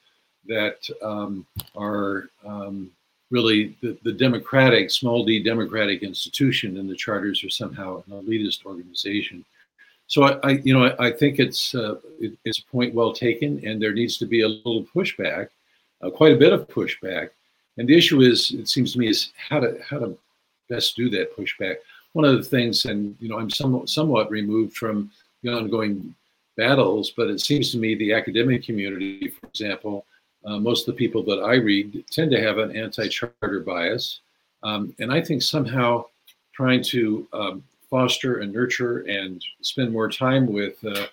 that um, are um, really the, the democratic, small d democratic institution, and the charters are somehow an elitist organization. So I, I you know, I, think it's uh, it, it's a point well taken, and there needs to be a little pushback, uh, quite a bit of pushback. And the issue is, it seems to me, is how to how to best do that pushback. One of the things, and you know, I'm somewhat somewhat removed from the ongoing battles, but it seems to me the academic community, for example, uh, most of the people that I read tend to have an anti-charter bias, um, and I think somehow trying to um, foster and nurture and spend more time with uh,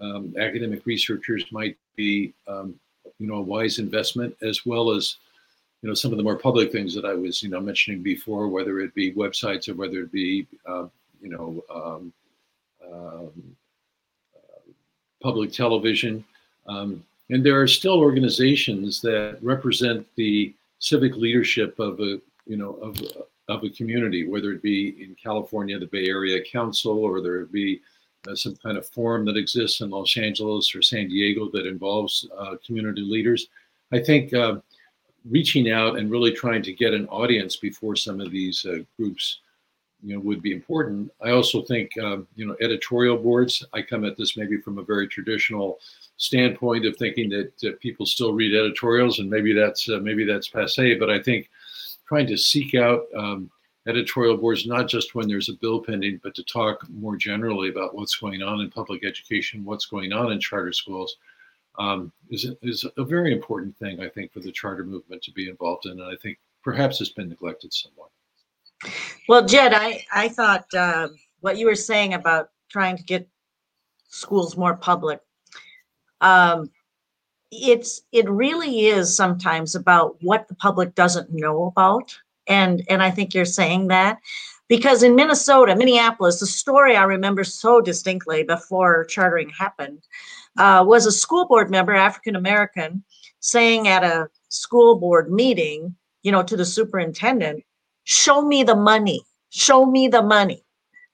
um, academic researchers might be, um, you know, a wise investment, as well as, you know, some of the more public things that I was, you know, mentioning before, whether it be websites or whether it be, uh, you know, um, um, public television. Um, and there are still organizations that represent the civic leadership of a, you know, of, of a community, whether it be in California, the Bay Area Council, or there be uh, some kind of forum that exists in Los Angeles or San Diego that involves uh, community leaders. I think uh, reaching out and really trying to get an audience before some of these uh, groups you know would be important i also think um, you know editorial boards i come at this maybe from a very traditional standpoint of thinking that uh, people still read editorials and maybe that's uh, maybe that's passe but i think trying to seek out um, editorial boards not just when there's a bill pending but to talk more generally about what's going on in public education what's going on in charter schools um, is, is a very important thing i think for the charter movement to be involved in and i think perhaps it's been neglected somewhat. Well, Jed, I, I thought uh, what you were saying about trying to get schools more public, um, it's it really is sometimes about what the public doesn't know about, and and I think you're saying that because in Minnesota, Minneapolis, the story I remember so distinctly before chartering happened uh, was a school board member, African American, saying at a school board meeting, you know, to the superintendent, show me the money, show me the money.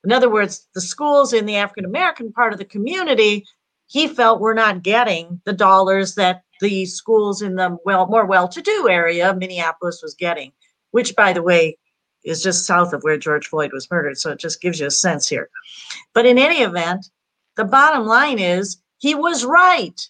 In other words, the schools in the African American part of the community, he felt we were not getting the dollars that the schools in the well more well-to-do area of Minneapolis was getting, which by the way is just south of where George Floyd was murdered. So it just gives you a sense here. But in any event, the bottom line is he was right.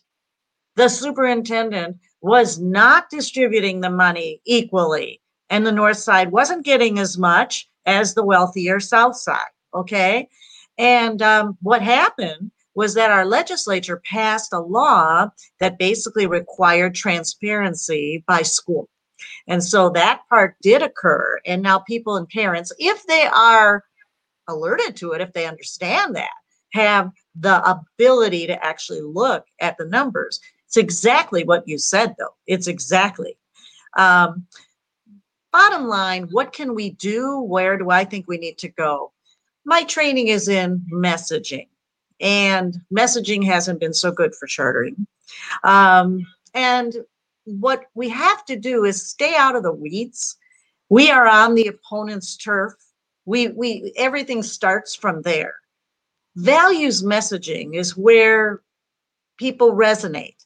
The superintendent was not distributing the money equally and the north side wasn't getting as much as the wealthier south side. Okay. And um, what happened was that our legislature passed a law that basically required transparency by school. And so that part did occur. And now people and parents, if they are alerted to it, if they understand that, have the ability to actually look at the numbers. It's exactly what you said, though. It's exactly. Um, bottom line, what can we do? Where do I think we need to go? My training is in messaging, and messaging hasn't been so good for chartering. Um, and what we have to do is stay out of the weeds. We are on the opponent's turf. We we everything starts from there. Values messaging is where people resonate.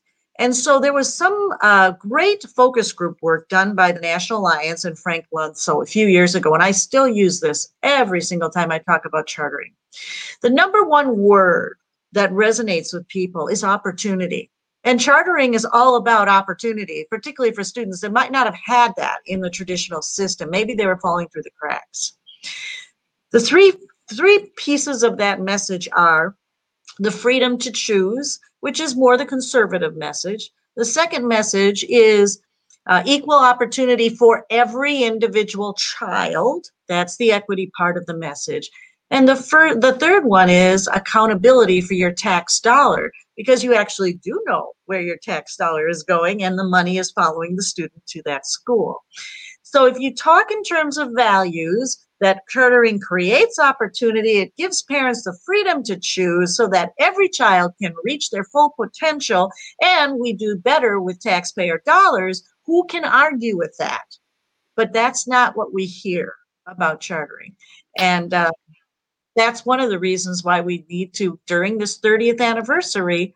And so there was some uh, great focus group work done by the National Alliance and Frank Luntz so a few years ago, and I still use this every single time I talk about chartering. The number one word that resonates with people is opportunity. And chartering is all about opportunity, particularly for students that might not have had that in the traditional system. Maybe they were falling through the cracks. The three three pieces of that message are the freedom to choose, which is more the conservative message. The second message is uh, equal opportunity for every individual child. That's the equity part of the message. And the, fir- the third one is accountability for your tax dollar, because you actually do know where your tax dollar is going and the money is following the student to that school. So if you talk in terms of values, that chartering creates opportunity. It gives parents the freedom to choose so that every child can reach their full potential and we do better with taxpayer dollars. Who can argue with that? But that's not what we hear about chartering. And uh, that's one of the reasons why we need to, during this 30th anniversary,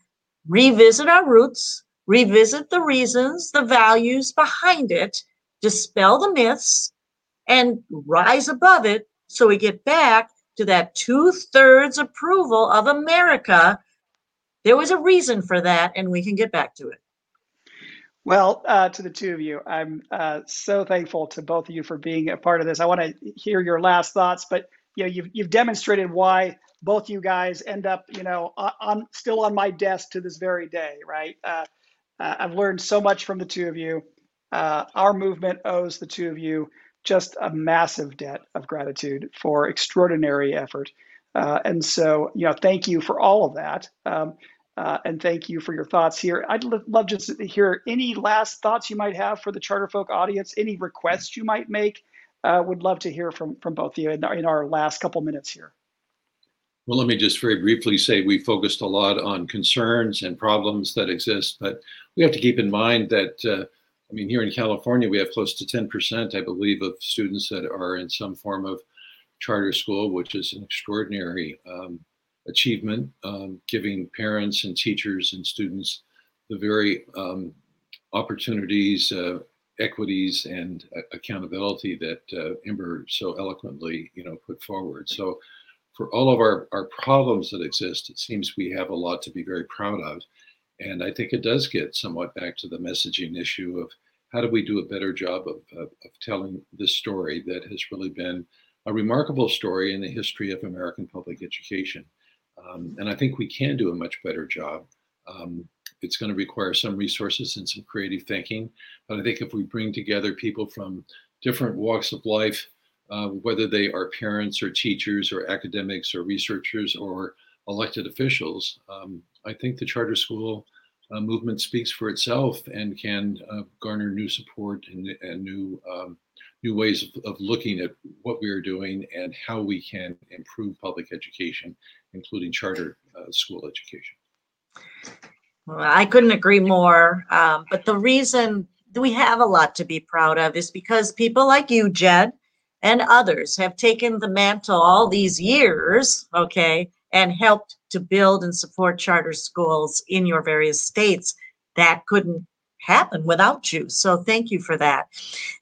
revisit our roots, revisit the reasons, the values behind it, dispel the myths, and rise above it so we get back to that two thirds approval of America. There was a reason for that, and we can get back to it. Well, uh, to the two of you, I'm uh, so thankful to both of you for being a part of this. I want to hear your last thoughts, but you know, you've you've demonstrated why both you guys end up, you know, on still on my desk to this very day, right? Uh, uh I've learned so much from the two of you. Uh, our movement owes the two of you just a massive debt of gratitude for extraordinary effort. Uh, and so, you know, thank you for all of that. Um, uh, and thank you for your thoughts here. I'd love just to hear any last thoughts you might have for the Charter Folk audience, any requests you might make. Uh, would love to hear from, from both of you in our, in our last couple minutes here. Well, let me just very briefly say we focused a lot on concerns and problems that exist, but we have to keep in mind that, uh, I mean, here in California, we have close to 10%, I believe, of students that are in some form of charter school, which is an extraordinary um, achievement, um, giving parents and teachers and students the very um, opportunities, uh, equities, and uh, accountability that uh, Ember so eloquently, you know, put forward. So for all of our, our problems that exist, it seems we have a lot to be very proud of. And I think it does get somewhat back to the messaging issue of how do we do a better job of, of, of telling this story that has really been a remarkable story in the history of American public education. Um, and I think we can do a much better job. Um, it's going to require some resources and some creative thinking. But I think if we bring together people from different walks of life, uh, whether they are parents or teachers or academics or researchers or elected officials, um, I think the charter school uh, movement speaks for itself and can uh, garner new support and, and new um, new ways of, of, looking at what we are doing and how we can improve public education, including charter uh, school education. I couldn't agree more. Um, but the reason we have a lot to be proud of is because people like you, Jed, and others have taken the mantle all these years, okay, and helped to build and support charter schools in your various states. That couldn't happen without you. So thank you for that.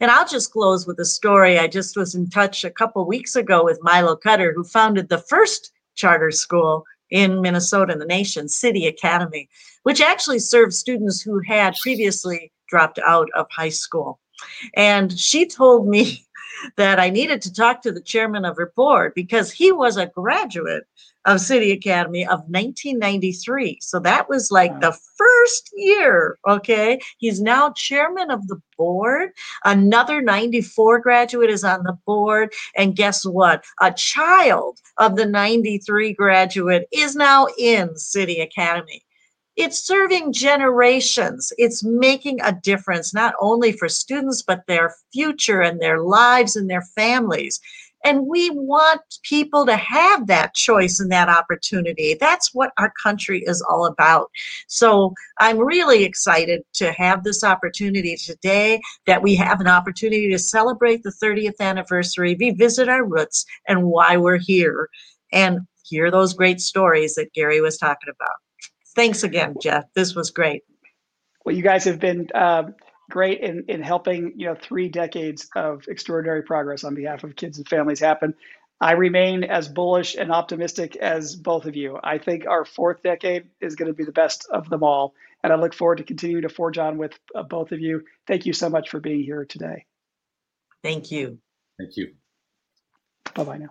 And I'll just close with a story. I just was in touch a couple weeks ago with Milo Cutter, who founded the first charter school in Minnesota in the nation, City Academy, which actually served students who had previously dropped out of high school. And she told me [laughs] that I needed to talk to the chairman of her board because he was a graduate of City Academy of 1993. So that was like the first year. Okay. He's now chairman of the board. Another 94 graduate is on the board. And guess what? A child of the 93 graduate is now in City Academy it's serving generations. It's making a difference, not only for students, but their future and their lives and their families. And we want people to have that choice and that opportunity. That's what our country is all about. So I'm really excited to have this opportunity today that we have an opportunity to celebrate the 30th anniversary, revisit our roots and why we're here, and hear those great stories that Gary was talking about. Thanks again, Jeff. This was great. Well, you guys have been um, great in, in helping, you know, three decades of extraordinary progress on behalf of kids and families happen. I remain as bullish and optimistic as both of you. I think our fourth decade is going to be the best of them all. And I look forward to continuing to forge on with uh, both of you. Thank you so much for being here today. Thank you. Thank you. Bye bye now.